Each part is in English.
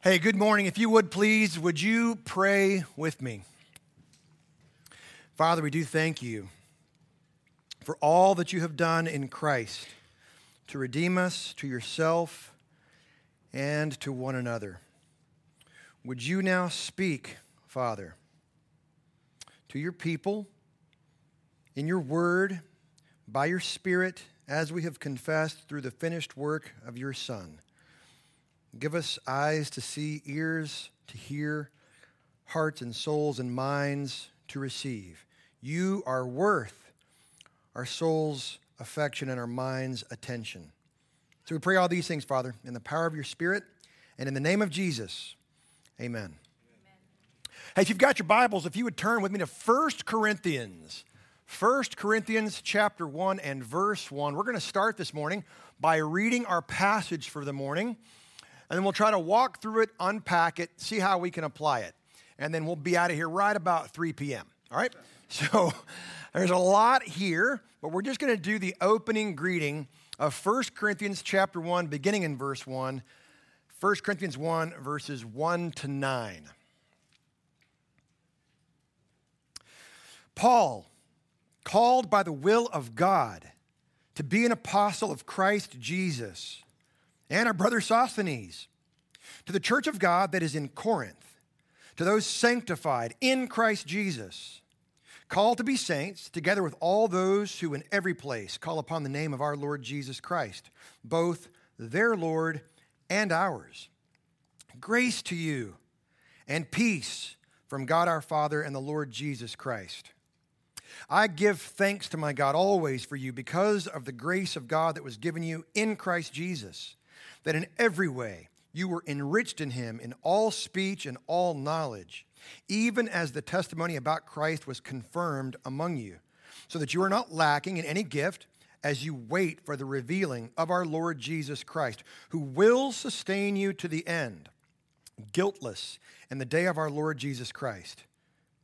Hey, good morning. If you would please, would you pray with me? Father, we do thank you for all that you have done in Christ to redeem us to yourself and to one another. Would you now speak, Father, to your people in your word, by your Spirit, as we have confessed through the finished work of your Son? Give us eyes to see, ears to hear, hearts and souls and minds to receive. You are worth our soul's affection and our mind's attention. So we pray all these things, Father, in the power of your Spirit and in the name of Jesus. Amen. Hey, if you've got your Bibles, if you would turn with me to 1 Corinthians. 1 Corinthians chapter 1 and verse 1. We're going to start this morning by reading our passage for the morning and then we'll try to walk through it, unpack it, see how we can apply it. And then we'll be out of here right about 3 p.m. All right? So there's a lot here, but we're just going to do the opening greeting of 1 Corinthians chapter 1, beginning in verse 1. 1 Corinthians 1, verses 1 to 9. Paul, called by the will of God to be an apostle of Christ Jesus and our brother Sosthenes, to the church of God that is in Corinth, to those sanctified in Christ Jesus, called to be saints, together with all those who in every place call upon the name of our Lord Jesus Christ, both their Lord and ours. Grace to you and peace from God our Father and the Lord Jesus Christ. I give thanks to my God always for you because of the grace of God that was given you in Christ Jesus that in every way you were enriched in him in all speech and all knowledge, even as the testimony about Christ was confirmed among you, so that you are not lacking in any gift as you wait for the revealing of our Lord Jesus Christ, who will sustain you to the end, guiltless in the day of our Lord Jesus Christ.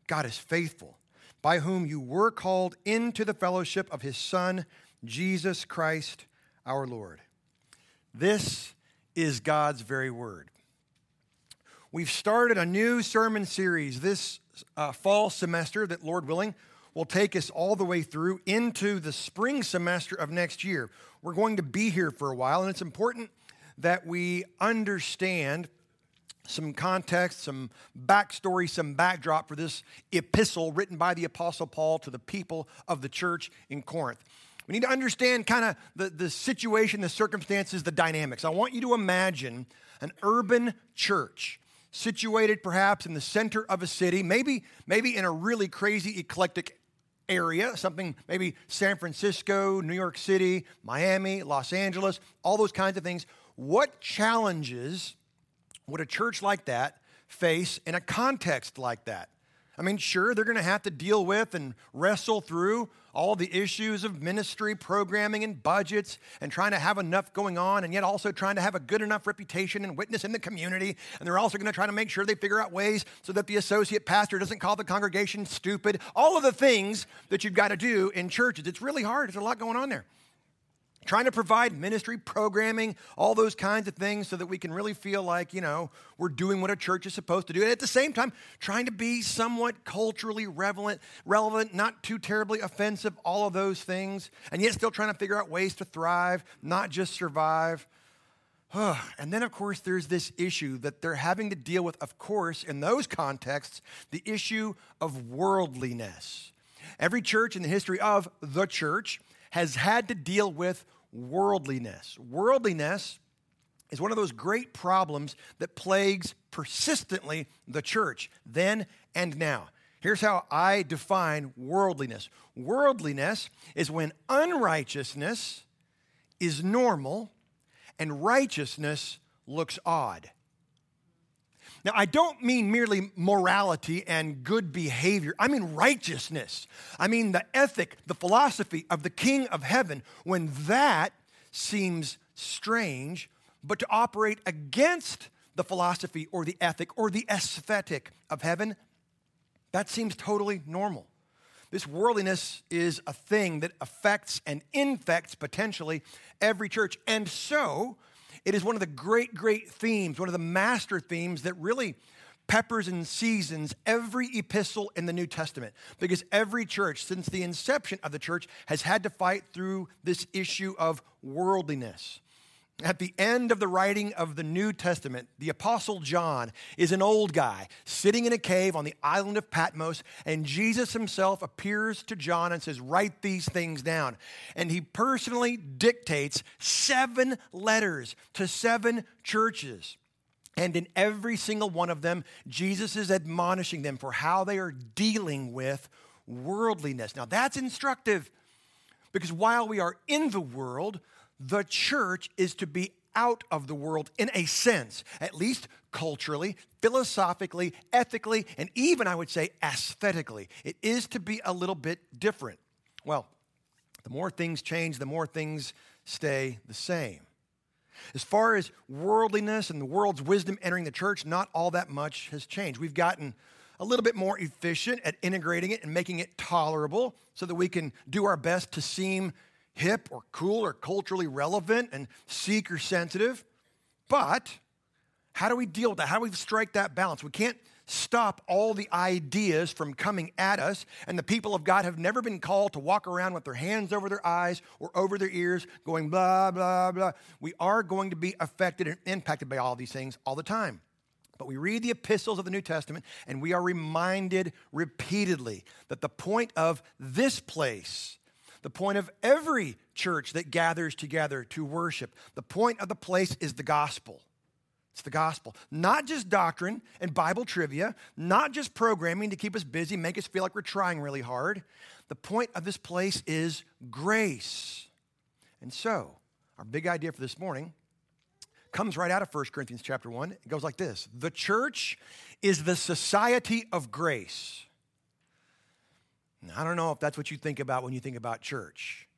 God is faithful, by whom you were called into the fellowship of his Son, Jesus Christ our Lord. This is God's very word. We've started a new sermon series this uh, fall semester that, Lord willing, will take us all the way through into the spring semester of next year. We're going to be here for a while, and it's important that we understand some context, some backstory, some backdrop for this epistle written by the Apostle Paul to the people of the church in Corinth. We need to understand kind of the, the situation, the circumstances, the dynamics. I want you to imagine an urban church situated perhaps in the center of a city, maybe, maybe in a really crazy, eclectic area, something maybe San Francisco, New York City, Miami, Los Angeles, all those kinds of things. What challenges would a church like that face in a context like that? I mean, sure, they're going to have to deal with and wrestle through all the issues of ministry, programming, and budgets, and trying to have enough going on, and yet also trying to have a good enough reputation and witness in the community. And they're also going to try to make sure they figure out ways so that the associate pastor doesn't call the congregation stupid. All of the things that you've got to do in churches. It's really hard, there's a lot going on there trying to provide ministry programming, all those kinds of things so that we can really feel like, you know, we're doing what a church is supposed to do. And at the same time, trying to be somewhat culturally relevant, relevant, not too terribly offensive, all of those things, and yet still trying to figure out ways to thrive, not just survive. and then, of course, there's this issue that they're having to deal with, of course, in those contexts, the issue of worldliness. Every church in the history of the church has had to deal with worldliness. Worldliness is one of those great problems that plagues persistently the church then and now. Here's how I define worldliness worldliness is when unrighteousness is normal and righteousness looks odd. Now, I don't mean merely morality and good behavior. I mean righteousness. I mean the ethic, the philosophy of the King of heaven. When that seems strange, but to operate against the philosophy or the ethic or the aesthetic of heaven, that seems totally normal. This worldliness is a thing that affects and infects potentially every church. And so, It is one of the great, great themes, one of the master themes that really peppers and seasons every epistle in the New Testament because every church, since the inception of the church, has had to fight through this issue of worldliness. At the end of the writing of the New Testament, the Apostle John is an old guy sitting in a cave on the island of Patmos, and Jesus himself appears to John and says, Write these things down. And he personally dictates seven letters to seven churches. And in every single one of them, Jesus is admonishing them for how they are dealing with worldliness. Now, that's instructive because while we are in the world, the church is to be out of the world in a sense, at least culturally, philosophically, ethically, and even, I would say, aesthetically. It is to be a little bit different. Well, the more things change, the more things stay the same. As far as worldliness and the world's wisdom entering the church, not all that much has changed. We've gotten a little bit more efficient at integrating it and making it tolerable so that we can do our best to seem hip or cool or culturally relevant and seeker sensitive. But how do we deal with that? How do we strike that balance? We can't stop all the ideas from coming at us. And the people of God have never been called to walk around with their hands over their eyes or over their ears, going blah, blah, blah. We are going to be affected and impacted by all these things all the time. But we read the epistles of the New Testament and we are reminded repeatedly that the point of this place, the point of every church that gathers together to worship, the point of the place is the gospel. It's the gospel. Not just doctrine and Bible trivia, not just programming to keep us busy, make us feel like we're trying really hard. The point of this place is grace. And so, our big idea for this morning comes right out of 1 Corinthians chapter 1. It goes like this The church is the society of grace. Now, I don't know if that's what you think about when you think about church,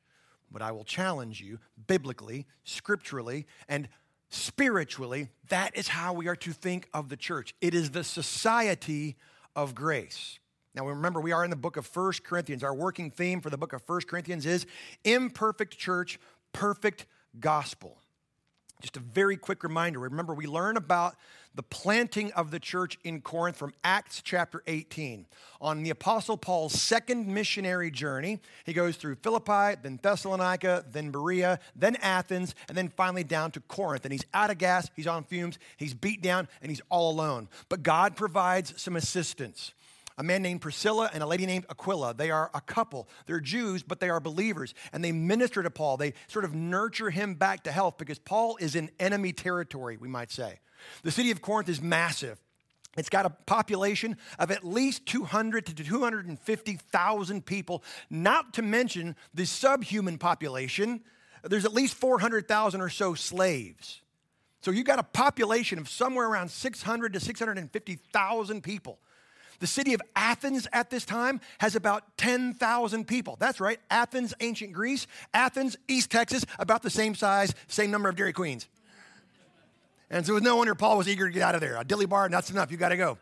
but I will challenge you biblically, scripturally, and spiritually, that is how we are to think of the church. It is the society of grace. Now remember, we are in the book of First Corinthians. Our working theme for the book of First Corinthians is imperfect church, perfect gospel. Just a very quick reminder. Remember, we learn about the planting of the church in Corinth from Acts chapter 18. On the Apostle Paul's second missionary journey, he goes through Philippi, then Thessalonica, then Berea, then Athens, and then finally down to Corinth. And he's out of gas, he's on fumes, he's beat down, and he's all alone. But God provides some assistance a man named Priscilla and a lady named Aquila. They are a couple. They're Jews, but they are believers. And they minister to Paul. They sort of nurture him back to health because Paul is in enemy territory, we might say. The city of Corinth is massive. It's got a population of at least 200 to 250,000 people, not to mention the subhuman population. There's at least 400,000 or so slaves. So you've got a population of somewhere around 600 to 650,000 people. The city of Athens at this time has about 10,000 people. That's right, Athens, ancient Greece. Athens, East Texas, about the same size, same number of Dairy Queens. And so it was no wonder Paul was eager to get out of there. A dilly bar, that's enough, you got to go.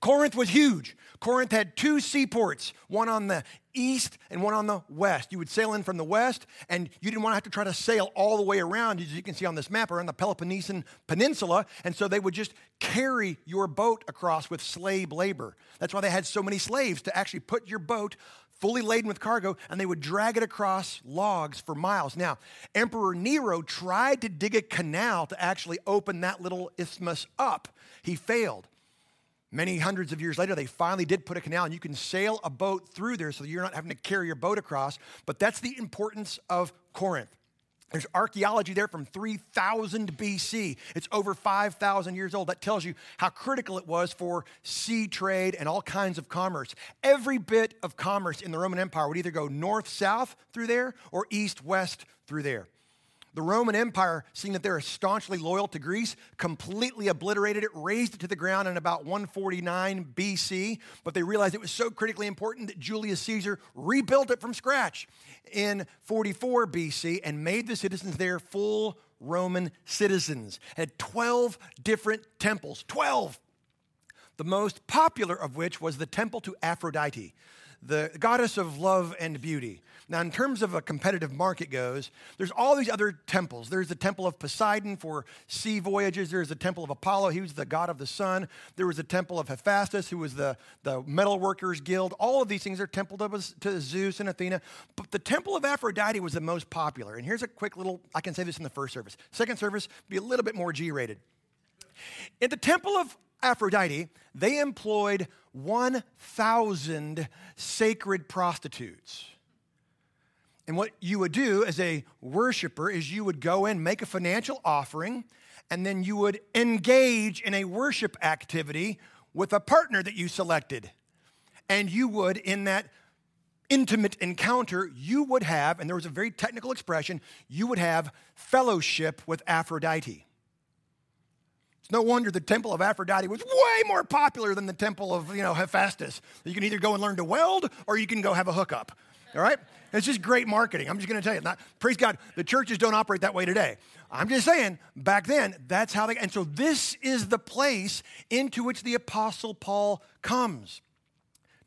Corinth was huge. Corinth had two seaports, one on the east and one on the west. You would sail in from the west, and you didn't want to have to try to sail all the way around, as you can see on this map, around the Peloponnesian Peninsula. And so they would just carry your boat across with slave labor. That's why they had so many slaves to actually put your boat fully laden with cargo, and they would drag it across logs for miles. Now, Emperor Nero tried to dig a canal to actually open that little isthmus up. He failed. Many hundreds of years later, they finally did put a canal, and you can sail a boat through there so you're not having to carry your boat across. But that's the importance of Corinth. There's archaeology there from 3000 BC. It's over 5,000 years old. That tells you how critical it was for sea trade and all kinds of commerce. Every bit of commerce in the Roman Empire would either go north south through there or east west through there. The Roman Empire, seeing that they're staunchly loyal to Greece, completely obliterated it, razed it to the ground in about 149 BC. But they realized it was so critically important that Julius Caesar rebuilt it from scratch in 44 BC and made the citizens there full Roman citizens. Had 12 different temples, 12. The most popular of which was the temple to Aphrodite. The goddess of love and beauty. Now, in terms of a competitive market goes, there's all these other temples. There's the temple of Poseidon for sea voyages. There's the temple of Apollo. He was the god of the sun. There was the temple of Hephaestus, who was the, the metal workers guild. All of these things are temple to, to Zeus and Athena. But the temple of Aphrodite was the most popular. And here's a quick little, I can say this in the first service. Second service, be a little bit more G rated. In the temple of Aphrodite, they employed 1,000 sacred prostitutes. And what you would do as a worshiper is you would go in, make a financial offering, and then you would engage in a worship activity with a partner that you selected. And you would, in that intimate encounter, you would have, and there was a very technical expression, you would have fellowship with Aphrodite. No wonder the temple of Aphrodite was way more popular than the temple of, you know, Hephaestus. You can either go and learn to weld or you can go have a hookup. All right? It's just great marketing. I'm just going to tell you. Not, praise God, the churches don't operate that way today. I'm just saying, back then, that's how they. And so this is the place into which the Apostle Paul comes.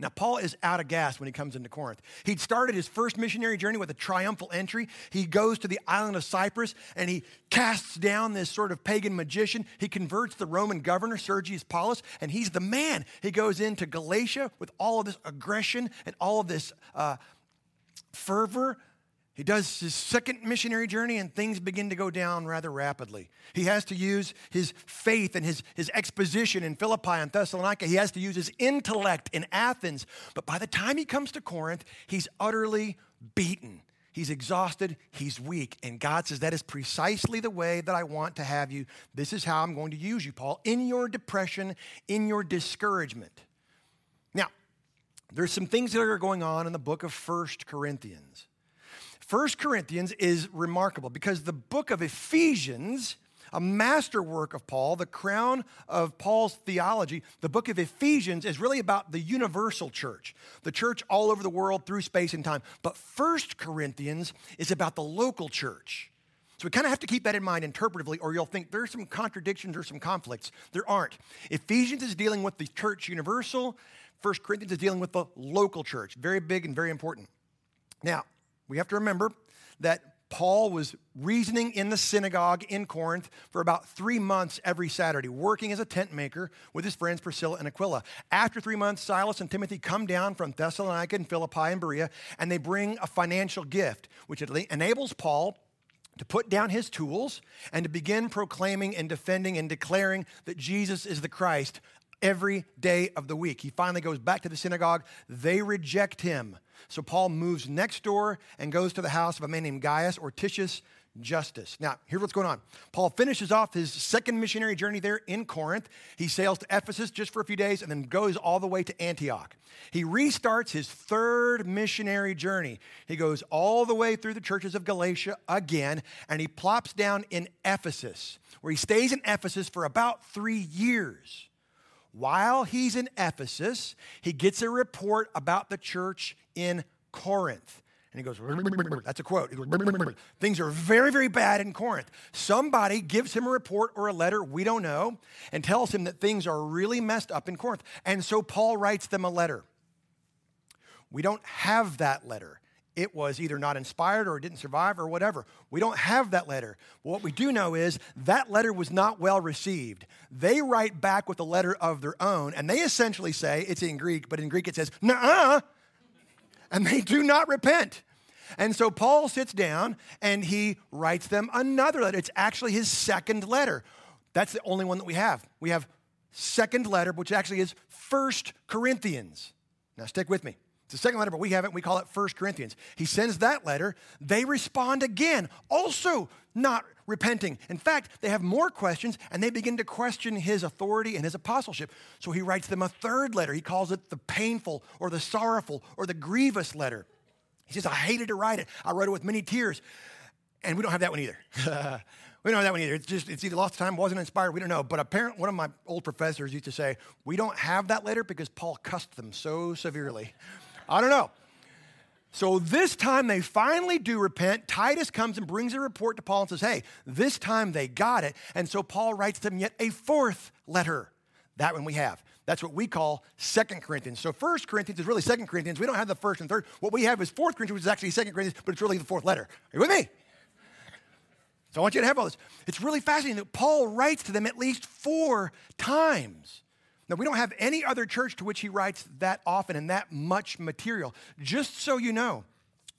Now, Paul is out of gas when he comes into Corinth. He'd started his first missionary journey with a triumphal entry. He goes to the island of Cyprus and he casts down this sort of pagan magician. He converts the Roman governor, Sergius Paulus, and he's the man. He goes into Galatia with all of this aggression and all of this uh, fervor. He does his second missionary journey and things begin to go down rather rapidly. He has to use his faith and his, his exposition in Philippi and Thessalonica. He has to use his intellect in Athens. But by the time he comes to Corinth, he's utterly beaten. He's exhausted, he's weak. And God says, That is precisely the way that I want to have you. This is how I'm going to use you, Paul, in your depression, in your discouragement. Now, there's some things that are going on in the book of First Corinthians. First Corinthians is remarkable because the book of Ephesians, a masterwork of Paul, the crown of Paul's theology, the book of Ephesians is really about the universal church, the church all over the world through space and time. But First Corinthians is about the local church. So we kind of have to keep that in mind interpretively, or you'll think there's some contradictions or some conflicts. There aren't. Ephesians is dealing with the church universal, First Corinthians is dealing with the local church. Very big and very important. Now, we have to remember that Paul was reasoning in the synagogue in Corinth for about three months every Saturday, working as a tent maker with his friends Priscilla and Aquila. After three months, Silas and Timothy come down from Thessalonica and Philippi and Berea, and they bring a financial gift, which enables Paul to put down his tools and to begin proclaiming and defending and declaring that Jesus is the Christ every day of the week. He finally goes back to the synagogue. They reject him. So Paul moves next door and goes to the house of a man named Gaius or Titius Justus. Now, here's what's going on. Paul finishes off his second missionary journey there in Corinth. He sails to Ephesus just for a few days and then goes all the way to Antioch. He restarts his third missionary journey. He goes all the way through the churches of Galatia again, and he plops down in Ephesus, where he stays in Ephesus for about three years. While he's in Ephesus, he gets a report about the church in Corinth. And he goes, that's a quote. Goes, Things are very, very bad in Corinth. Somebody gives him a report or a letter, we don't know, and tells him that things are really messed up in Corinth. And so Paul writes them a letter. We don't have that letter it was either not inspired or it didn't survive or whatever. We don't have that letter. What we do know is that letter was not well received. They write back with a letter of their own, and they essentially say, it's in Greek, but in Greek it says, nah, and they do not repent. And so Paul sits down and he writes them another letter. It's actually his second letter. That's the only one that we have. We have second letter, which actually is First Corinthians. Now stick with me. It's the second letter, but we have it. We call it First Corinthians. He sends that letter. They respond again, also not repenting. In fact, they have more questions and they begin to question his authority and his apostleship. So he writes them a third letter. He calls it the painful or the sorrowful or the grievous letter. He says, I hated to write it. I wrote it with many tears. And we don't have that one either. we don't have that one either. It's just, it's either lost time, wasn't inspired, we don't know. But apparently, one of my old professors used to say, we don't have that letter because Paul cussed them so severely. I don't know. So this time they finally do repent. Titus comes and brings a report to Paul and says, Hey, this time they got it. And so Paul writes them yet a fourth letter. That one we have. That's what we call Second Corinthians. So First Corinthians is really Second Corinthians. We don't have the first and third. What we have is Fourth Corinthians, which is actually Second Corinthians, but it's really the fourth letter. Are you with me? So I want you to have all this. It's really fascinating that Paul writes to them at least four times. Now, we don't have any other church to which he writes that often and that much material. Just so you know,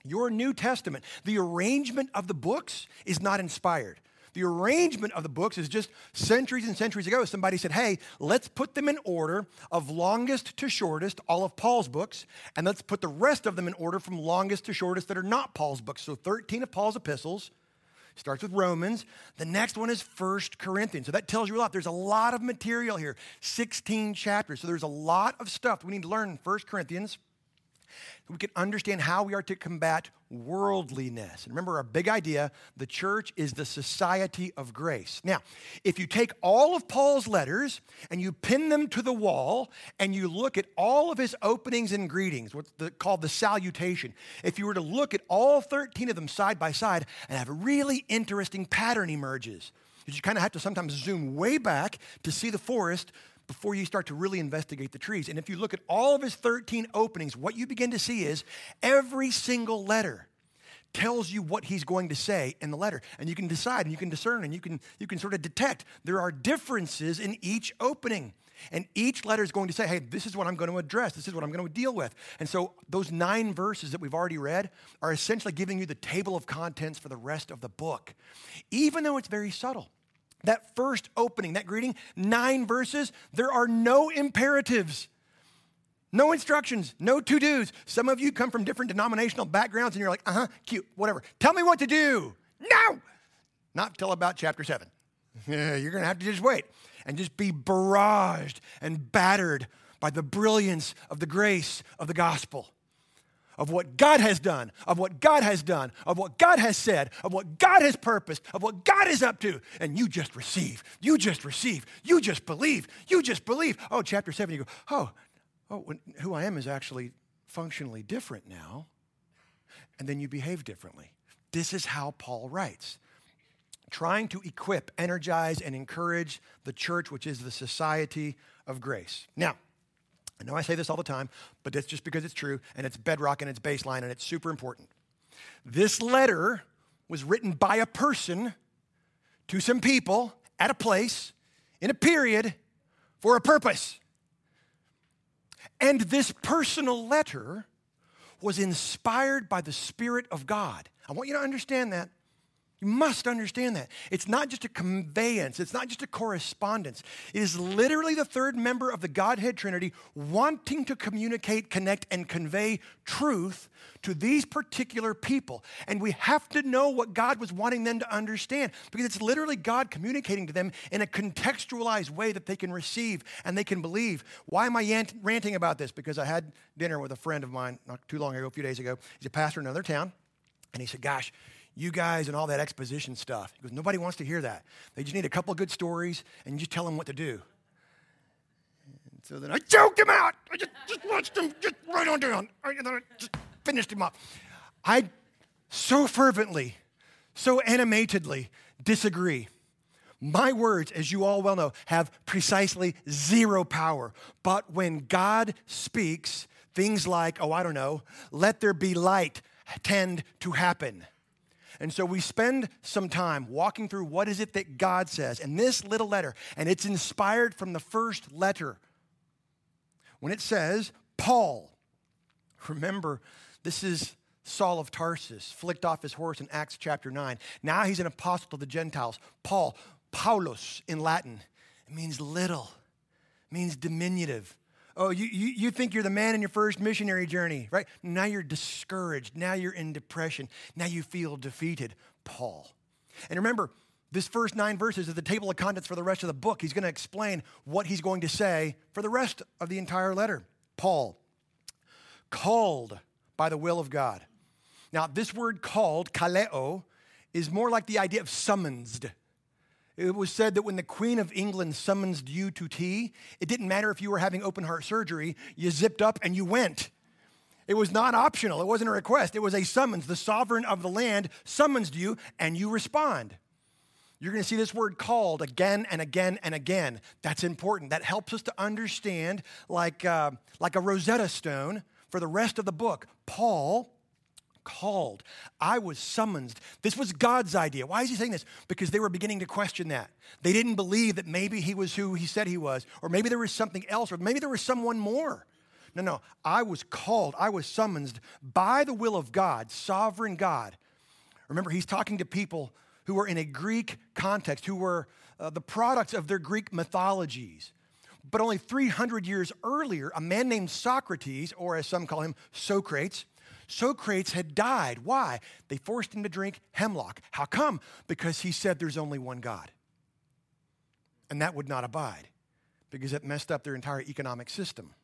your New Testament, the arrangement of the books is not inspired. The arrangement of the books is just centuries and centuries ago. Somebody said, hey, let's put them in order of longest to shortest, all of Paul's books, and let's put the rest of them in order from longest to shortest that are not Paul's books. So 13 of Paul's epistles, starts with Romans. The next one is First Corinthians. So that tells you a lot. There's a lot of material here, 16 chapters. So there's a lot of stuff we need to learn First Corinthians we can understand how we are to combat worldliness. And remember, our big idea the church is the society of grace. Now, if you take all of Paul's letters and you pin them to the wall and you look at all of his openings and greetings, what's the, called the salutation, if you were to look at all 13 of them side by side and have a really interesting pattern emerges, you kind of have to sometimes zoom way back to see the forest before you start to really investigate the trees. And if you look at all of his 13 openings, what you begin to see is every single letter tells you what he's going to say in the letter. And you can decide and you can discern and you can, you can sort of detect there are differences in each opening. And each letter is going to say, hey, this is what I'm going to address. This is what I'm going to deal with. And so those nine verses that we've already read are essentially giving you the table of contents for the rest of the book, even though it's very subtle that first opening, that greeting, nine verses, there are no imperatives. No instructions, no to dos. Some of you come from different denominational backgrounds and you're like, uh huh, cute, whatever. Tell me what to do. No! Not till about chapter seven. Yeah, you're to have to just wait and just be barraged and battered by the brilliance of the grace of the gospel of what God has done, of what God has done, of what God has said, of what God has purposed, of what God is up to. And you just receive. You just receive. You just believe. You just believe. Oh, chapter seven, you go, oh, oh, who I am is actually functionally different now. And then you behave differently. This is how Paul writes. Trying to equip, energize, and encourage the church, which is the society of grace. Now, I know I say this all the time, but that's just because it's true and it's bedrock and it's baseline and it's super important. This letter was written by a person to some people at a place in a period for a purpose. And this personal letter was inspired by the Spirit of God. I want you to understand that. You must understand that. It's not just a conveyance, it's not just a correspondence. It is literally the third member of the Godhead Trinity wanting to communicate, connect, and convey truth to these particular people. And we have to know what God was wanting them to understand because it's literally God communicating to them in a contextualized way that they can receive and they can believe. Why am I ranting about this? Because I had dinner with a friend of mine not too long ago, a few days ago. He's a pastor in another town. And he said, Gosh, you guys and all that exposition stuff. He goes, nobody wants to hear that. They just need a couple good stories and you just tell them what to do. And so then I choked him out. I just, just watched him just right on down. and then I just finished him off. I so fervently, so animatedly disagree. My words, as you all well know, have precisely zero power. But when God speaks, things like, oh, I don't know, let there be light tend to happen. And so we spend some time walking through what is it that God says. And this little letter, and it's inspired from the first letter. When it says, Paul, remember, this is Saul of Tarsus, flicked off his horse in Acts chapter 9. Now he's an apostle to the Gentiles. Paul, Paulus in Latin, it means little, it means diminutive. Oh, you, you, you think you're the man in your first missionary journey, right? Now you're discouraged. Now you're in depression. Now you feel defeated. Paul. And remember, this first nine verses is the table of contents for the rest of the book. He's going to explain what he's going to say for the rest of the entire letter. Paul, called by the will of God. Now, this word called, kaleo, is more like the idea of summoned. It was said that when the Queen of England summoned you to tea, it didn't matter if you were having open heart surgery, you zipped up and you went. It was not optional, it wasn't a request, it was a summons. The sovereign of the land summons you and you respond. you're going to see this word called again and again and again. That's important. That helps us to understand, like, uh, like a Rosetta Stone for the rest of the book. Paul called. I was summoned. This was God's idea. Why is he saying this? Because they were beginning to question that. They didn't believe that maybe he was who he said he was, or maybe there was something else, or maybe there was someone more. No, no. I was called, I was summoned by the will of God, sovereign God. Remember, he's talking to people who were in a Greek context, who were uh, the products of their Greek mythologies. But only 300 years earlier, a man named Socrates, or as some call him, Socrates, Socrates had died. Why? They forced him to drink hemlock. How come? Because he said there's only one God. And that would not abide because it messed up their entire economic system.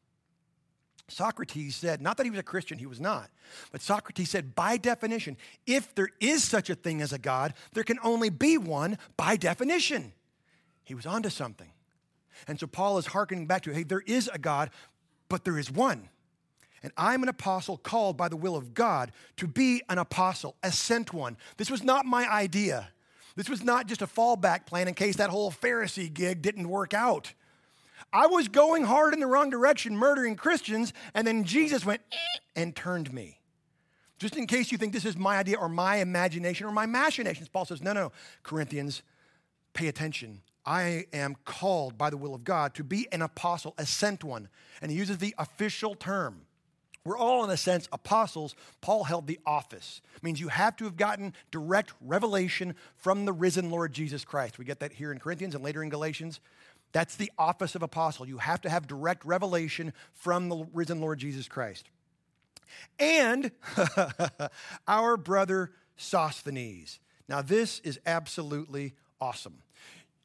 Socrates said, not that he was a Christian, he was not, but Socrates said, by definition, if there is such a thing as a God, there can only be one by definition. He was onto something. And so Paul is hearkening back to, hey, there is a God, but there is one. And I'm an apostle called by the will of God to be an apostle, a sent one. This was not my idea. This was not just a fallback plan in case that whole Pharisee gig didn't work out. I was going hard in the wrong direction, murdering Christians, and then Jesus went eh, and turned me. Just in case you think this is my idea or my imagination or my machinations, Paul says, no, no, Corinthians, pay attention. I am called by the will of God to be an apostle, a sent one. And he uses the official term. We're all, in a sense, apostles. Paul held the office. It means you have to have gotten direct revelation from the risen Lord Jesus Christ. We get that here in Corinthians and later in Galatians. That's the office of apostle. You have to have direct revelation from the risen Lord Jesus Christ. And our brother Sosthenes. Now, this is absolutely awesome.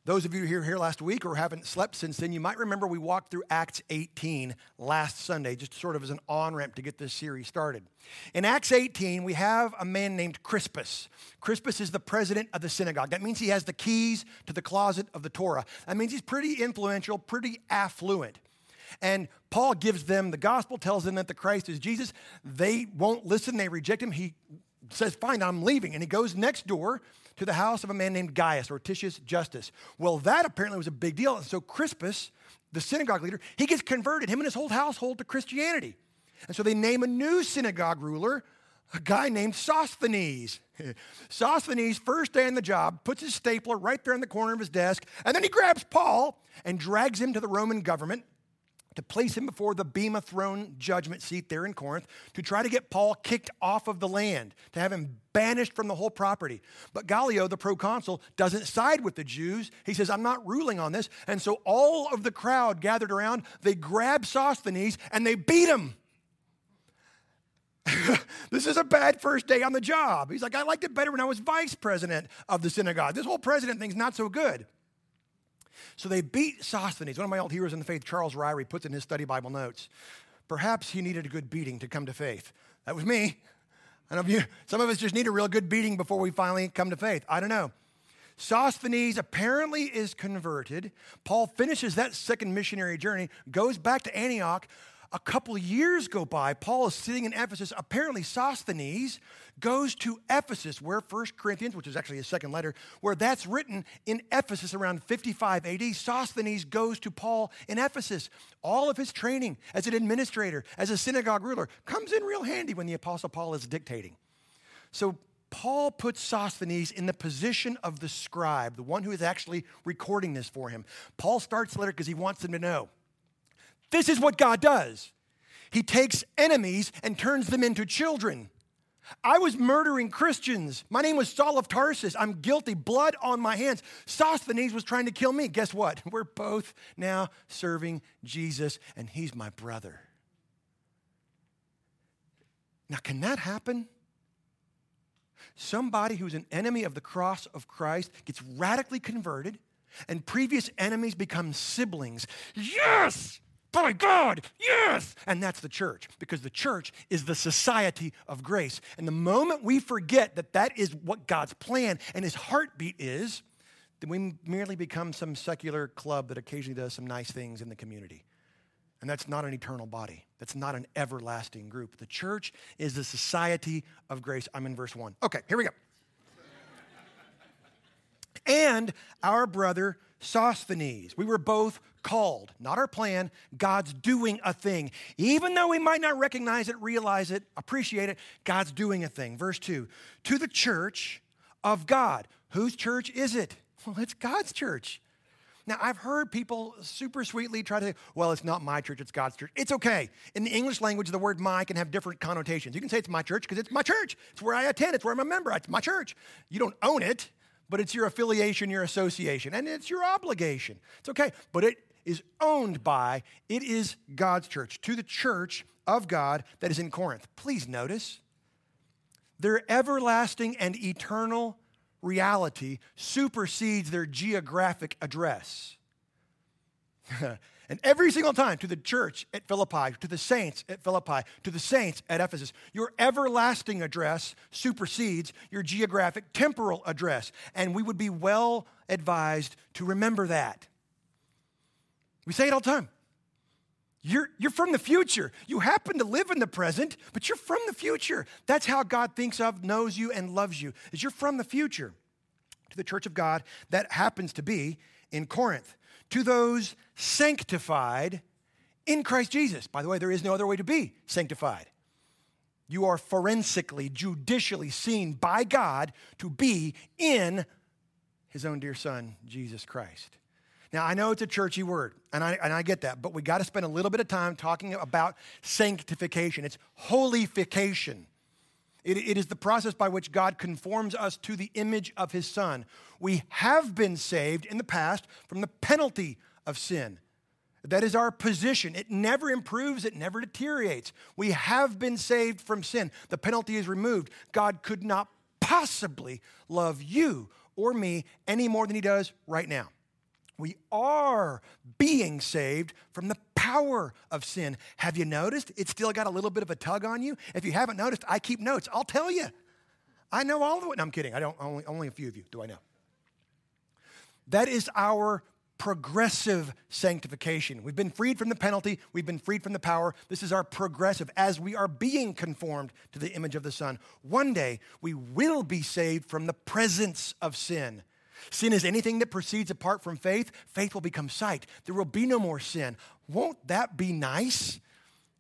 Those of you who were here last week or haven't slept since then, you might remember we walked through Acts 18 last Sunday, just sort of as an on ramp to get this series started. In Acts 18, we have a man named Crispus. Crispus is the president of the synagogue. That means he has the keys to the closet of the Torah. That means he's pretty influential, pretty affluent. And Paul gives them the gospel, tells them that the Christ is Jesus. They won't listen, they reject him. He says, Fine, I'm leaving. And he goes next door to the house of a man named Gaius or Titius Justus. Well, that apparently was a big deal. And so Crispus, the synagogue leader, he gets converted, him and his whole household, to Christianity. And so they name a new synagogue ruler, a guy named Sosthenes. Sosthenes, first day on the job, puts his stapler right there in the corner of his desk, and then he grabs Paul and drags him to the Roman government to place him before the Bema throne judgment seat there in Corinth to try to get Paul kicked off of the land, to have him banished from the whole property. But Gallio, the proconsul, doesn't side with the Jews. He says, I'm not ruling on this. And so all of the crowd gathered around, they grab Sosthenes and they beat him. this is a bad first day on the job. He's like, I liked it better when I was vice president of the synagogue. This whole president thing's not so good. So they beat Sosthenes. One of my old heroes in the faith, Charles Ryrie, puts in his study Bible notes. Perhaps he needed a good beating to come to faith. That was me. I know you, some of us just need a real good beating before we finally come to faith. I don't know. Sosthenes apparently is converted. Paul finishes that second missionary journey, goes back to Antioch, a couple years go by. Paul is sitting in Ephesus. Apparently, Sosthenes goes to Ephesus, where First Corinthians, which is actually his second letter, where that's written in Ephesus around 55 AD. Sosthenes goes to Paul in Ephesus. All of his training as an administrator, as a synagogue ruler, comes in real handy when the Apostle Paul is dictating. So, Paul puts Sosthenes in the position of the scribe, the one who is actually recording this for him. Paul starts the letter because he wants them to know this is what God does. He takes enemies and turns them into children. I was murdering Christians. My name was Saul of Tarsus. I'm guilty, blood on my hands. Sosthenes was trying to kill me. Guess what? We're both now serving Jesus, and he's my brother. Now, can that happen? Somebody who's an enemy of the cross of Christ gets radically converted, and previous enemies become siblings. Yes! By God, yes. And that's the church, because the church is the society of grace. And the moment we forget that that is what God's plan and his heartbeat is, then we merely become some secular club that occasionally does some nice things in the community. And that's not an eternal body. That's not an everlasting group. The church is the society of grace. I'm in verse one. Okay, here we go. and our brother Sosthenes. We were both called, not our plan. God's doing a thing. Even though we might not recognize it, realize it, appreciate it, God's doing a thing. Verse 2 To the church of God. Whose church is it? Well, it's God's church. Now, I've heard people super sweetly try to say, well, it's not my church, it's God's church. It's okay. In the English language, the word my can have different connotations. You can say it's my church because it's my church. It's where I attend, it's where I'm a member, it's my church. You don't own it, but it's your affiliation, your association, and it's your obligation. It's okay. But it is owned by, it is God's church, to the church of God that is in Corinth. Please notice, their everlasting and eternal reality supersedes their geographic address. and every single time to the church at Philippi, to the saints at Philippi, to the saints at Ephesus, your everlasting address supersedes your geographic temporal address. And we would be well advised to remember that. We say it all the time. You're, you're from the future. You happen to live in the present, but you're from the future. That's how God thinks of, knows you, and loves you, is you're from the future. To the church of God that happens to be in Corinth. To those sanctified in Christ Jesus. By the way, there is no other way to be sanctified. You are forensically, judicially seen by God to be in his own dear son, Jesus Christ. Now, I know it's a churchy word, and I, and I get that, but we got to spend a little bit of time talking about sanctification. It's holification. It, it is the process by which God conforms us to the image of his Son. We have been saved in the past from the penalty of sin. That is our position. It never improves, it never deteriorates. We have been saved from sin. The penalty is removed. God could not possibly love you or me any more than he does right now. We are being saved from the power of sin. Have you noticed? It's still got a little bit of a tug on you. If you haven't noticed, I keep notes. I'll tell you. I know all of it. No, I'm kidding. I don't. Only, only a few of you do I know. That is our progressive sanctification. We've been freed from the penalty, we've been freed from the power. This is our progressive. As we are being conformed to the image of the Son, one day we will be saved from the presence of sin Sin is anything that proceeds apart from faith. Faith will become sight. There will be no more sin. Won't that be nice?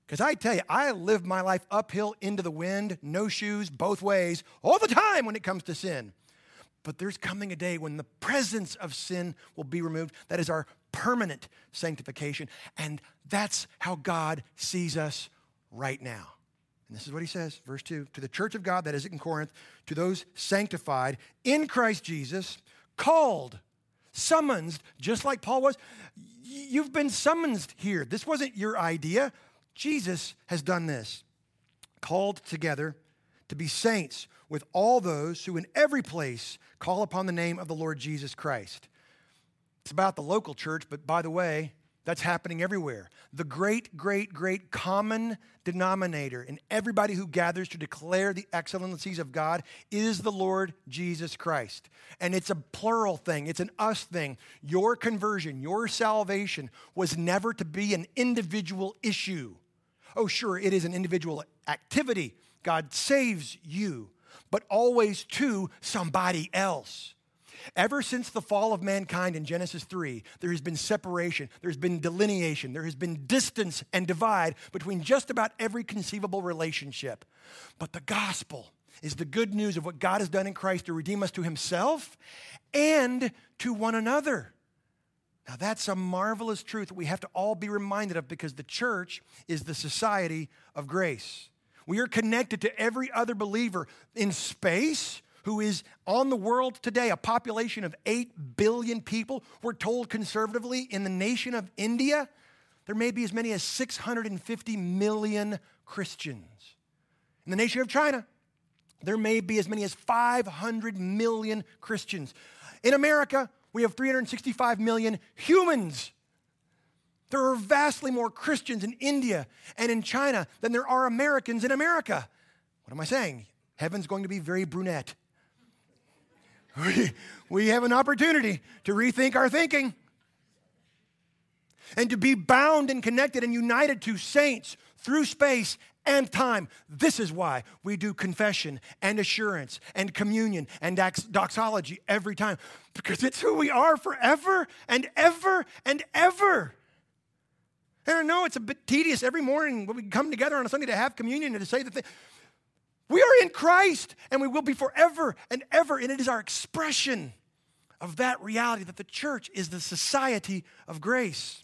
Because I tell you, I live my life uphill into the wind, no shoes, both ways, all the time when it comes to sin. But there's coming a day when the presence of sin will be removed. That is our permanent sanctification. And that's how God sees us right now. And this is what he says, verse 2 To the church of God that is in Corinth, to those sanctified in Christ Jesus, called, summoned, just like Paul was. You've been summoned here. This wasn't your idea. Jesus has done this. Called together to be saints with all those who in every place call upon the name of the Lord Jesus Christ. It's about the local church, but by the way, that's happening everywhere. The great, great, great common denominator in everybody who gathers to declare the excellencies of God is the Lord Jesus Christ. And it's a plural thing, it's an us thing. Your conversion, your salvation was never to be an individual issue. Oh, sure, it is an individual activity. God saves you, but always to somebody else. Ever since the fall of mankind in Genesis 3, there has been separation, there's been delineation, there has been distance and divide between just about every conceivable relationship. But the gospel is the good news of what God has done in Christ to redeem us to himself and to one another. Now, that's a marvelous truth that we have to all be reminded of because the church is the society of grace. We are connected to every other believer in space who is on the world today, a population of 8 billion people. We're told conservatively in the nation of India, there may be as many as 650 million Christians. In the nation of China, there may be as many as 500 million Christians. In America, we have 365 million humans. There are vastly more Christians in India and in China than there are Americans in America. What am I saying? Heaven's going to be very brunette we, have an opportunity to rethink our thinking and to be bound and connected and united to saints through space and time. This is why we do confession and assurance and communion and doxology every time, because it's who we are forever and ever and ever. And I know it's a bit tedious every morning when we come together on a Sunday to have communion and to say the thing. We are in Christ and we will be forever and ever. And it is our expression of that reality that the church is the society of grace.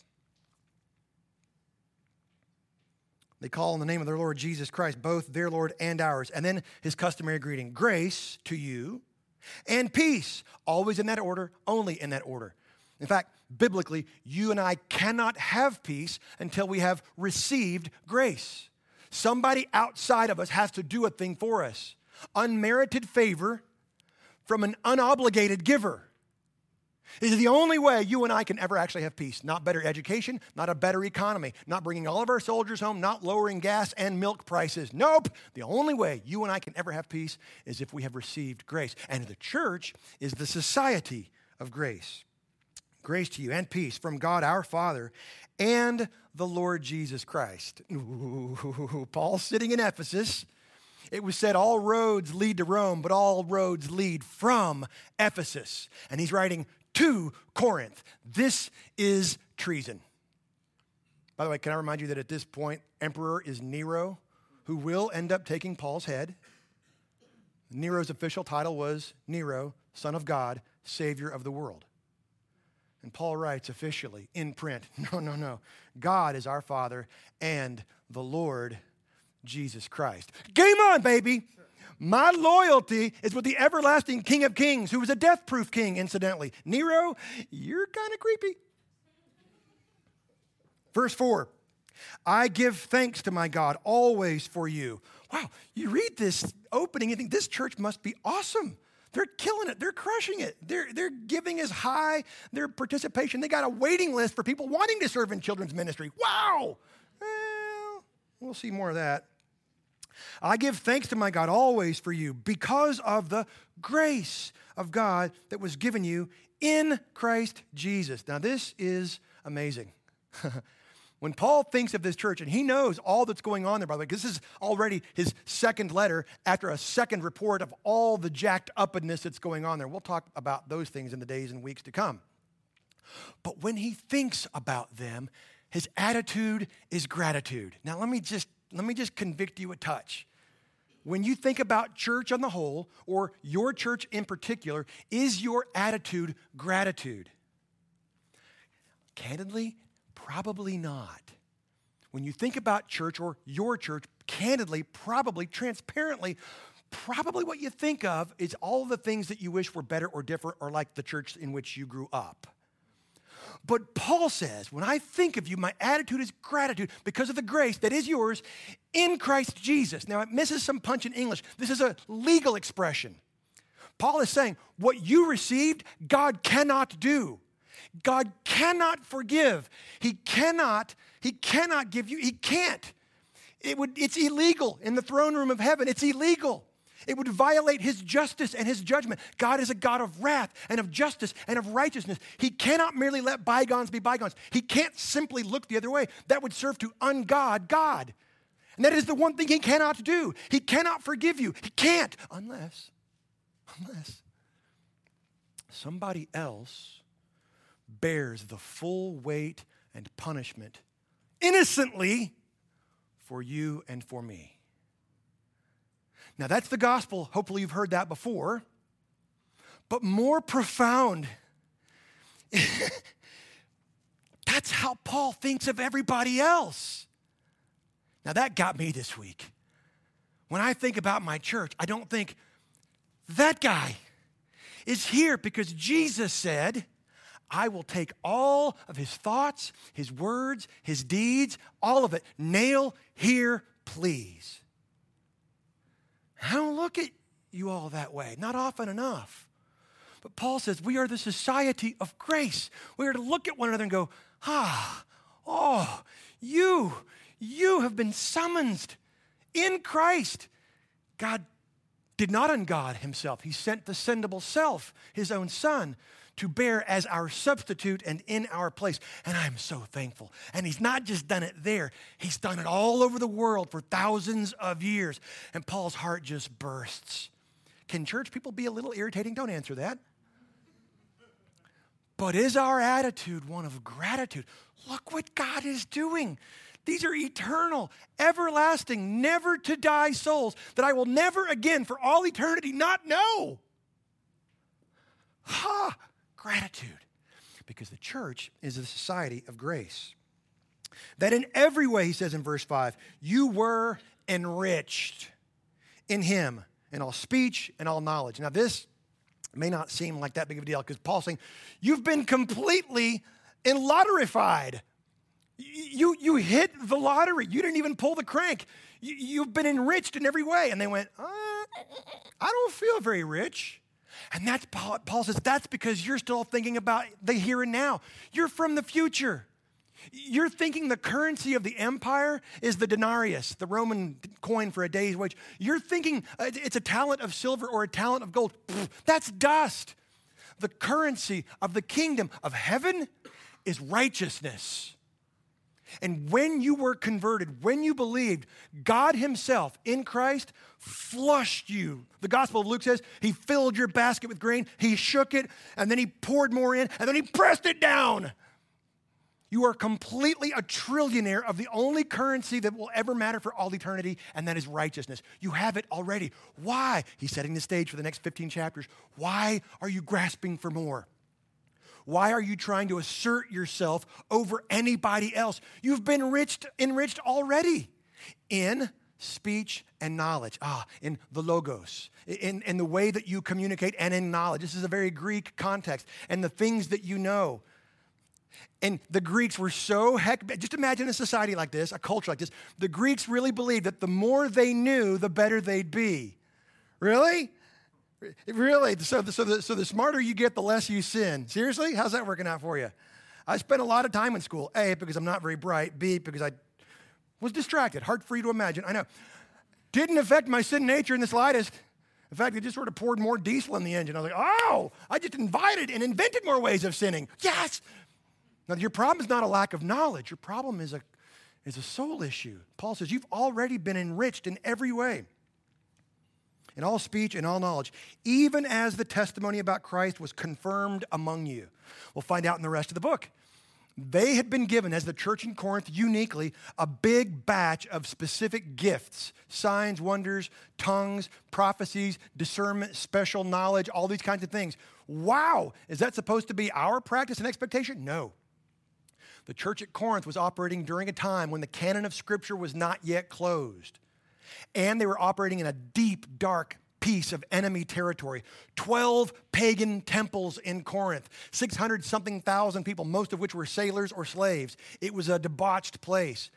They call on the name of their Lord Jesus Christ, both their Lord and ours. And then his customary greeting grace to you and peace, always in that order, only in that order. In fact, biblically, you and I cannot have peace until we have received grace. Somebody outside of us has to do a thing for us. Unmerited favor from an unobligated giver is the only way you and I can ever actually have peace. Not better education, not a better economy, not bringing all of our soldiers home, not lowering gas and milk prices. Nope. The only way you and I can ever have peace is if we have received grace. And the church is the society of grace. Grace to you and peace from God our Father and the Lord Jesus Christ. Ooh, Paul's sitting in Ephesus. It was said all roads lead to Rome, but all roads lead from Ephesus. And he's writing to Corinth. This is treason. By the way, can I remind you that at this point, Emperor is Nero, who will end up taking Paul's head. Nero's official title was Nero, Son of God, Savior of the world. And Paul writes officially in print no, no, no. God is our Father and the Lord Jesus Christ. Game on, baby. My loyalty is with the everlasting King of Kings, who was a death proof king, incidentally. Nero, you're kind of creepy. Verse 4 I give thanks to my God always for you. Wow, you read this opening and think this church must be awesome. They're killing it. They're crushing it. They're, giving as high their participation. They got a waiting list for people wanting to serve in children's ministry. Wow. Well, we'll see more of that. I give thanks to my God always for you because of the grace of God that was given you in Christ Jesus. Now, this is amazing. when Paul thinks of this church, and he knows all that's going on there, by the way, this is already his second letter after a second report of all the jacked upness that's going on there. We'll talk about those things in the days and weeks to come. But when he thinks about them, his attitude is gratitude. Now, let me just let me just convict you a touch. When you think about church on the whole, or your church in particular, is your attitude gratitude? Candidly, probably not. When you think about church or your church, candidly, probably, transparently, probably what you think of is all the things that you wish were better or different or like the church in which you grew up. But Paul says, when I think of you, my attitude is gratitude because of the grace that is yours in Christ Jesus. Now, it misses some punch in English. This is a legal expression. Paul is saying, what you received, God cannot do. God cannot forgive. He cannot, he cannot give you, he can't. It would, it's illegal in the throne room of heaven. It's illegal. It would violate his justice and his judgment. God is a God of wrath and of justice and of righteousness. He cannot merely let bygones be bygones. He can't simply look the other way. That would serve to ungod God. And that is the one thing he cannot do. He cannot forgive you. He can't unless, unless somebody else bears the full weight and punishment innocently for you and for me. Now, that's the gospel. Hopefully, you've heard that before. But more profound, that's how Paul thinks of everybody else. Now, that got me this week. When I think about my church, I don't think that guy is here because Jesus said, I will take all of his thoughts, his words, his deeds, all of it, nail here, please. I don't look at you all that way, not often enough. But Paul says we are the society of grace. We are to look at one another and go, ah, oh, you, you have been summoned in Christ. God did not ungod himself. He sent the sendable self, his own son, to bear as our substitute and in our place. And I'm so thankful. And He's not just done it there, He's done it all over the world for thousands of years. And Paul's heart just bursts. Can church people be a little irritating? Don't answer that. But is our attitude one of gratitude? Look what God is doing. These are eternal, everlasting, never to die souls that I will never again for all eternity not know. Ha! Gratitude. Because the church is a society of grace. That in every way, he says in verse 5, you were enriched in him in all speech and all knowledge. Now, this may not seem like that big of a deal because Paul's saying, You've been completely enlotterified. You, you hit the lottery. You didn't even pull the crank. You, have been enriched in every way. And they went, uh, I don't feel very rich. And that's Paul, Paul says, that's because you're still thinking about the here and now. You're from the future. You're thinking the currency of the empire is the denarius, the Roman coin for a day's wage. You're thinking uh, it's a talent of silver or a talent of gold. That's dust. The currency of the kingdom of heaven is righteousness. And when you were converted, when you believed, God Himself in Christ flushed you. The Gospel of Luke says He filled your basket with grain, He shook it, and then He poured more in, and then He pressed it down. You are completely a trillionaire of the only currency that will ever matter for all eternity, and that is righteousness. You have it already. Why? He's setting the stage for the next 15 chapters. Why are you grasping for more? Why are you trying to assert yourself over anybody else? You've been enriched, enriched already in speech and knowledge. Ah, in the logos, in, in the way that you communicate and in knowledge. This is a very Greek context. And the things that you know. And the Greeks were so heck, just imagine a society like this, a culture like this. The Greeks really believed that the more they knew, the better they'd be. Really? Really? So, so, the, so the smarter you get, the less you sin. Seriously? How's that working out for you? I spent a lot of time in school. A, because I'm not very bright. B, because I was distracted. Hard for you to imagine. I know. Didn't affect my sin nature in the slightest. In fact, it just sort of poured more diesel in the engine. I was like, oh, I just invited and invented more ways of sinning. Yes, now, your problem is not a lack of knowledge, your problem is a, is a soul issue. Paul says, You've already been enriched in every way, in all speech and all knowledge, even as the testimony about Christ was confirmed among you. We'll find out in the rest of the book. They had been given, as the church in Corinth uniquely, a big batch of specific gifts signs, wonders, tongues, prophecies, discernment, special knowledge, all these kinds of things. Wow, is that supposed to be our practice and expectation? No. The church at Corinth was operating during a time when the canon of Scripture was not yet closed. And they were operating in a deep, dark piece of enemy territory. 12 pagan temples in Corinth, 600 something thousand people, most of which were sailors or slaves. It was a debauched place.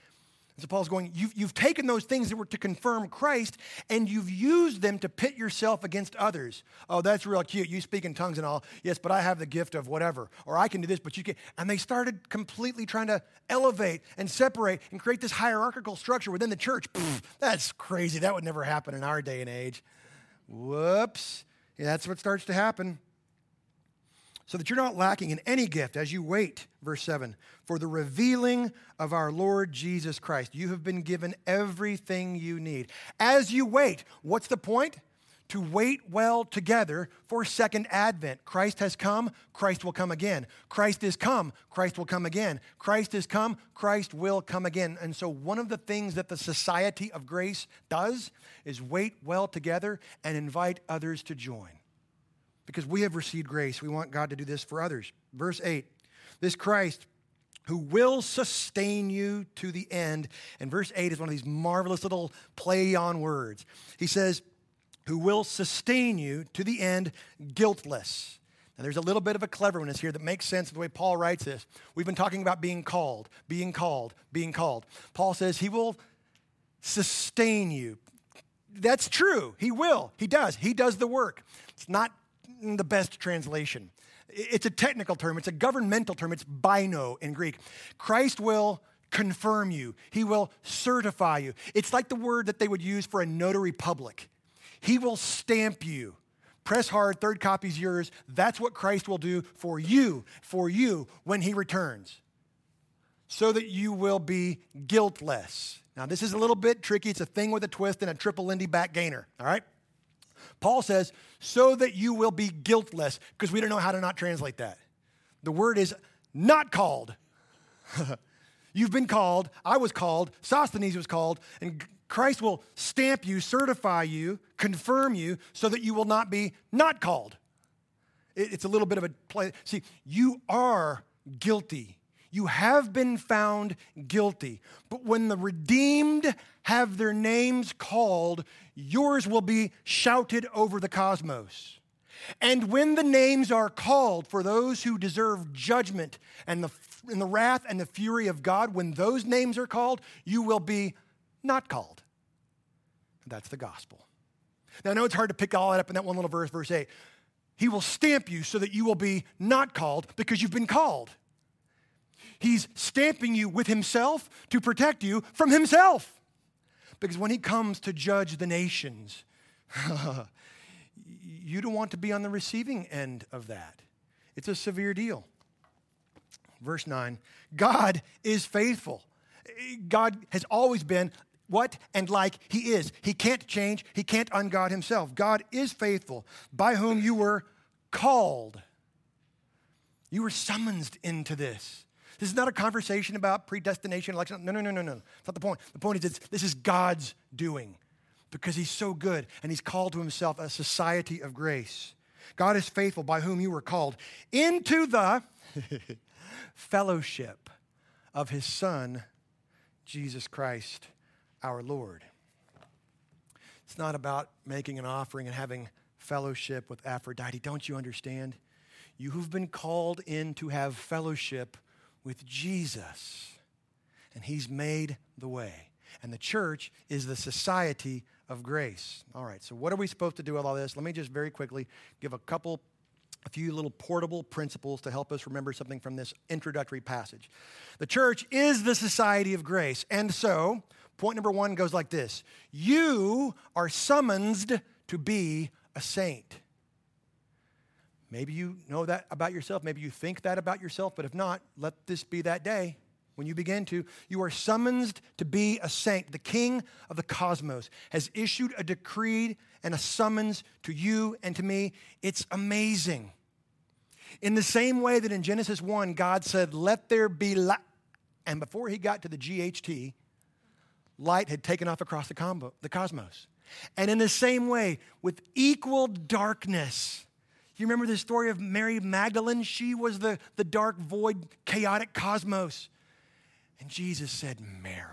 And so Paul's going, you've, you've taken those things that were to confirm Christ and you've used them to pit yourself against others. Oh, that's real cute. You speak in tongues and all. Yes, but I have the gift of whatever. Or I can do this, but you can. And they started completely trying to elevate and separate and create this hierarchical structure within the church. Pfft, that's crazy. That would never happen in our day and age. Whoops. Yeah, that's what starts to happen so that you're not lacking in any gift as you wait, verse 7, for the revealing of our Lord Jesus Christ. You have been given everything you need. As you wait, what's the point? To wait well together for second advent. Christ has come, Christ will come again. Christ is come, Christ will come again. Christ is come, Christ will come again. And so, one of the things that the Society of Grace does is wait well together and invite others to join because we have received grace. We want God to do this for others. Verse 8 this Christ who will sustain you to the end. And verse 8 is one of these marvelous little play on words. He says, who will sustain you to the end guiltless. Now, there's a little bit of a cleverness here that makes sense of the way Paul writes this. We've been talking about being called, being called, being called. Paul says he will sustain you. That's true. He will. He does. He does the work. It's not the best translation. It's a technical term, it's a governmental term, it's baino in Greek. Christ will confirm you, He will certify you. It's like the word that they would use for a notary public. He will stamp you Press hard, third copy's yours. That's what Christ will do for you, for you when he returns, so that you will be guiltless. Now, this is a little bit tricky. It's a thing with a twist and a triple Lindy back gainer, all right? Paul says, so that you will be guiltless, because we don't know how to not translate that. The word is not called. You've been called, I was called, Sosthenes was called, and Christ will stamp you, certify you, confirm you, so that you will not be not called. It's a little bit of a play. See, you are guilty. You have been found guilty. But when the redeemed have their names called, yours will be shouted over the cosmos. And when the names are called for those who deserve judgment and the, and the wrath and the fury of God, when those names are called, you will be not called. That's the gospel. Now, I know it's hard to pick all that up in that one little verse, verse 8. He will stamp you so that you will be not called because you've been called. He's stamping you with himself to protect you from himself. Because when he comes to judge the nations, you don't want to be on the receiving end of that. It's a severe deal. Verse 9 God is faithful. God has always been what and like he is. He can't change, he can't ungod himself. God is faithful, by whom you were called. You were summoned into this. This is not a conversation about predestination, election. No, no, no, no, no. That's not the point. The point is, this is God's doing because He's so good and He's called to Himself a society of grace. God is faithful by whom you were called into the fellowship of His Son, Jesus Christ, our Lord. It's not about making an offering and having fellowship with Aphrodite. Don't you understand? You who've been called in to have fellowship with Jesus, and He's made the way. And the church is the society of grace. All right, so what are we supposed to do with all this? Let me just very quickly give a couple, a few little portable principles to help us remember something from this introductory passage. The church is the society of grace. And so, point number one goes like this You are summoned to be a saint. Maybe you know that about yourself. Maybe you think that about yourself, but if not, let this be that day when you begin to. You are summoned to be a saint. The king of the cosmos has issued a decree and a summons to you and to me. It's amazing. In the same way that in Genesis 1, God said, Let there be light. And before he got to the GHT, light had taken off across the, combo, the cosmos. And in the same way, with equal darkness, you remember the story of Mary Magdalene? She was the, the dark, void, chaotic cosmos. And Jesus said, Mary.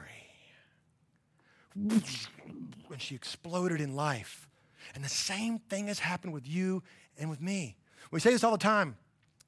And she exploded in life. And the same thing has happened with you and with me. We say this all the time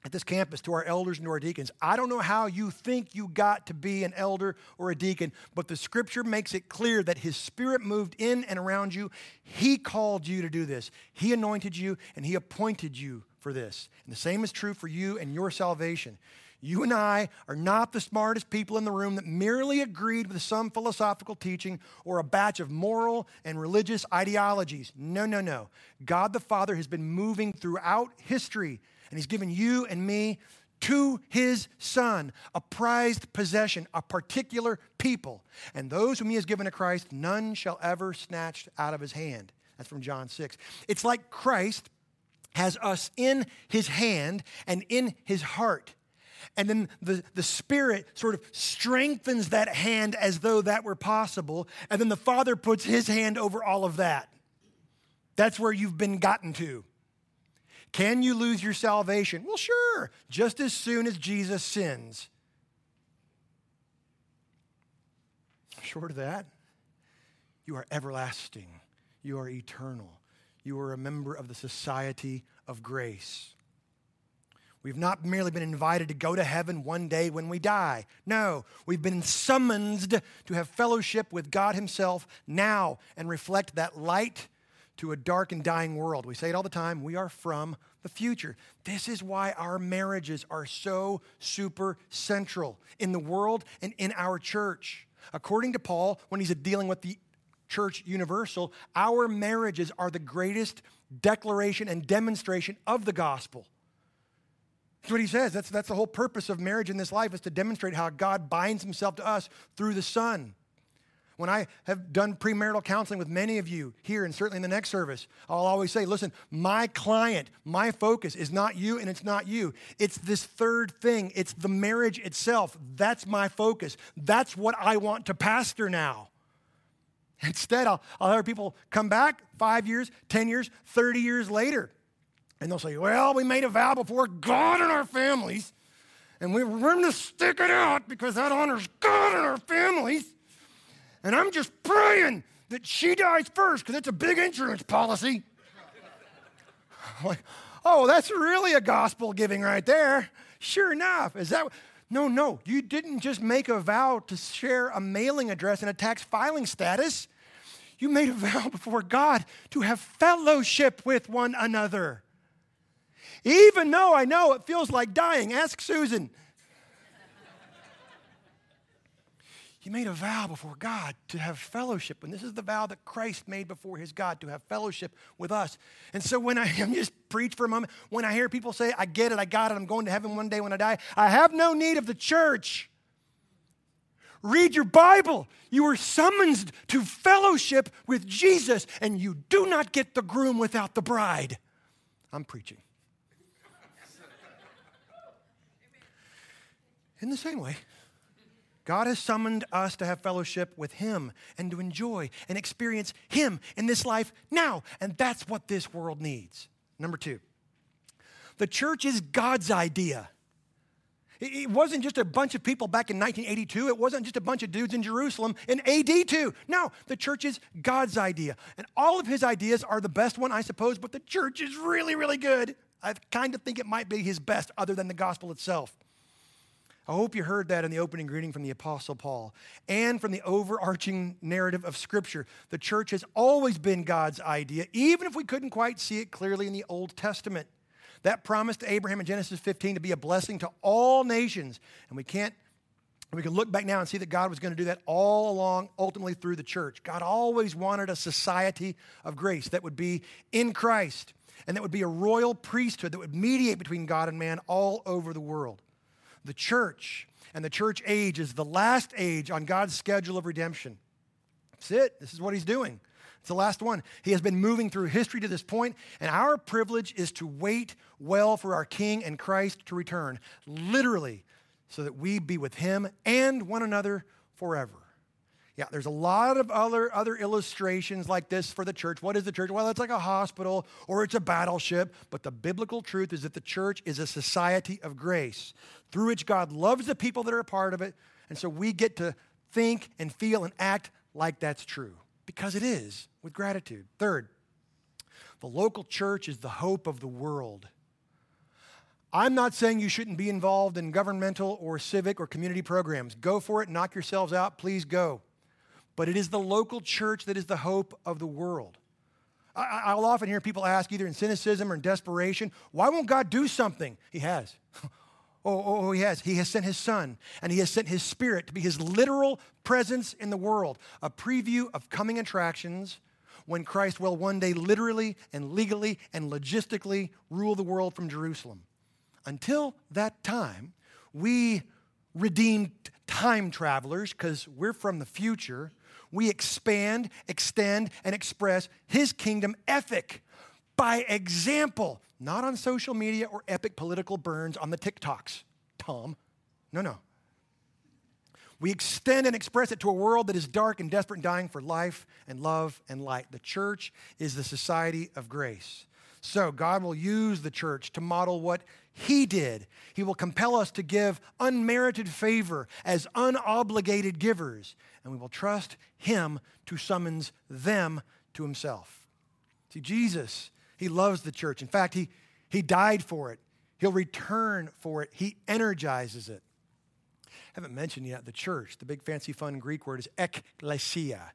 at this campus to our elders and to our deacons. I don't know how you think you got to be an elder or a deacon, but the scripture makes it clear that his spirit moved in and around you. He called you to do this, he anointed you, and he appointed you for this. And the same is true for you and your salvation. You and I are not the smartest people in the room that merely agreed with some philosophical teaching or a batch of moral and religious ideologies. No, no, no. God the Father has been moving throughout history and He's given you and me to His Son, a prized possession, a particular people. And those whom He has given to Christ, none shall ever snatch out of His hand. That's from John 6. It's like Christ has us in His hand and in His heart. And then the, the Spirit sort of strengthens that hand as though that were possible. And then the Father puts His hand over all of that. That's where you've been gotten to. Can you lose your salvation? Well, sure, just as soon as Jesus sins. Short of that, you are everlasting, you are eternal, you are a member of the society of grace. We've not merely been invited to go to heaven one day when we die. No, we've been summoned to have fellowship with God Himself now and reflect that light to a dark and dying world. We say it all the time we are from the future. This is why our marriages are so super central in the world and in our church. According to Paul, when he's dealing with the Church Universal, our marriages are the greatest declaration and demonstration of the gospel. That's what he says. That's, that's the whole purpose of marriage in this life is to demonstrate how God binds himself to us through the Son. When I have done premarital counseling with many of you here and certainly in the next service, I'll always say, listen, my client, my focus is not you and it's not you. It's this third thing, it's the marriage itself. That's my focus. That's what I want to pastor now. Instead, I'll, I'll have people come back five years, 10 years, 30 years later, and they'll say, well, we made a vow before God and our families, and we, we're going to stick it out because that honors God and our families. And I'm just praying that she dies first because it's a big insurance policy. like, oh, that's really a gospel giving right there. Sure enough. Is that no, no, you didn't just make a vow to share a mailing address and a tax filing status. You made a vow before God to have fellowship with one another. Even though I know it feels like dying, ask Susan. You made a vow before God to have fellowship. And this is the vow that Christ made before his God to have fellowship with us. And so when I am just preach for a moment, when I hear people say, I get it, I got it, I'm going to heaven one day when I die, I have no need of the church. Read your Bible. You were summoned to fellowship with Jesus, and you do not get the groom without the bride. I'm preaching. In the same way, God has summoned us to have fellowship with Him and to enjoy and experience Him in this life now. And that's what this world needs. Number two, the church is God's idea. It wasn't just a bunch of people back in 1982. It wasn't just a bunch of dudes in Jerusalem in AD 2. No, the church is God's idea. And all of his ideas are the best one, I suppose, but the church is really, really good. I kind of think it might be his best, other than the gospel itself. I hope you heard that in the opening greeting from the Apostle Paul and from the overarching narrative of Scripture. The church has always been God's idea, even if we couldn't quite see it clearly in the Old Testament. That promise to Abraham in Genesis 15 to be a blessing to all nations. And we can't, we can look back now and see that God was going to do that all along, ultimately through the church. God always wanted a society of grace that would be in Christ and that would be a royal priesthood that would mediate between God and man all over the world. The church and the church age is the last age on God's schedule of redemption. That's it. This is what he's doing. It's the last one. He has been moving through history to this point, and our privilege is to wait well for our King and Christ to return, literally, so that we be with him and one another forever. Yeah, there's a lot of other, other illustrations like this for the church. What is the church? Well, it's like a hospital or it's a battleship. But the biblical truth is that the church is a society of grace through which God loves the people that are a part of it. And so we get to think and feel and act like that's true because it is with gratitude. Third, the local church is the hope of the world. I'm not saying you shouldn't be involved in governmental or civic or community programs. Go for it, knock yourselves out, please go but it is the local church that is the hope of the world. I, will often hear people ask, either in cynicism or in desperation, why won't God do something? He has. Oh, oh, oh, he has. He has sent his son, and he has sent his spirit to be his literal presence in the world, a preview of coming attractions when Christ will one day literally and legally and logistically rule the world from Jerusalem. Until that time, we redeemed time travelers, because we're from the future, we expand, extend, and express his kingdom ethic by example, not on social media or epic political burns on the TikToks, Tom. No, no. We extend and express it to a world that is dark and desperate and dying for life and love and light. The church is the society of grace. So God will use the church to model what he did. He will compel us to give unmerited favor as unobligated givers, and we will trust Him to summons them to Himself. See, Jesus, He loves the church. In fact, He, he died for it, He'll return for it, He energizes it. I haven't mentioned yet the church. The big fancy fun Greek word is ekklesia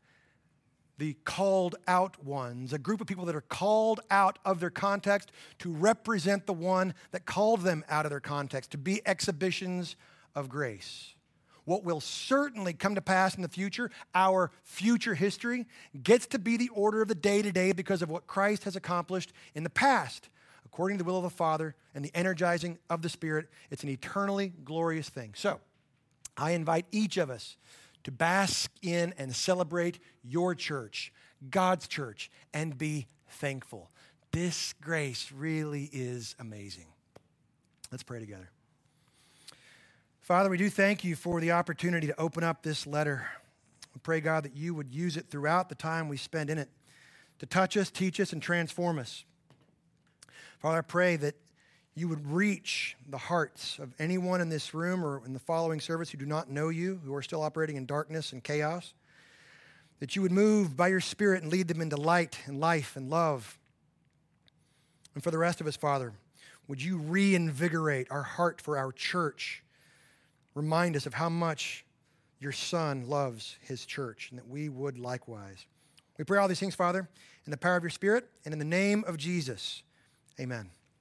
the called out ones, a group of people that are called out of their context to represent the one that called them out of their context, to be exhibitions of grace. What will certainly come to pass in the future, our future history, gets to be the order of the day today because of what Christ has accomplished in the past. According to the will of the Father and the energizing of the Spirit, it's an eternally glorious thing. So, I invite each of us to bask in and celebrate your church, God's church, and be thankful. This grace really is amazing. Let's pray together. Father, we do thank you for the opportunity to open up this letter. We pray, God, that you would use it throughout the time we spend in it to touch us, teach us, and transform us. Father, I pray that you would reach the hearts of anyone in this room or in the following service who do not know you, who are still operating in darkness and chaos. That you would move by your Spirit and lead them into light and life and love. And for the rest of us, Father, would you reinvigorate our heart for our church? Remind us of how much your Son loves his church and that we would likewise. We pray all these things, Father, in the power of your Spirit and in the name of Jesus. Amen.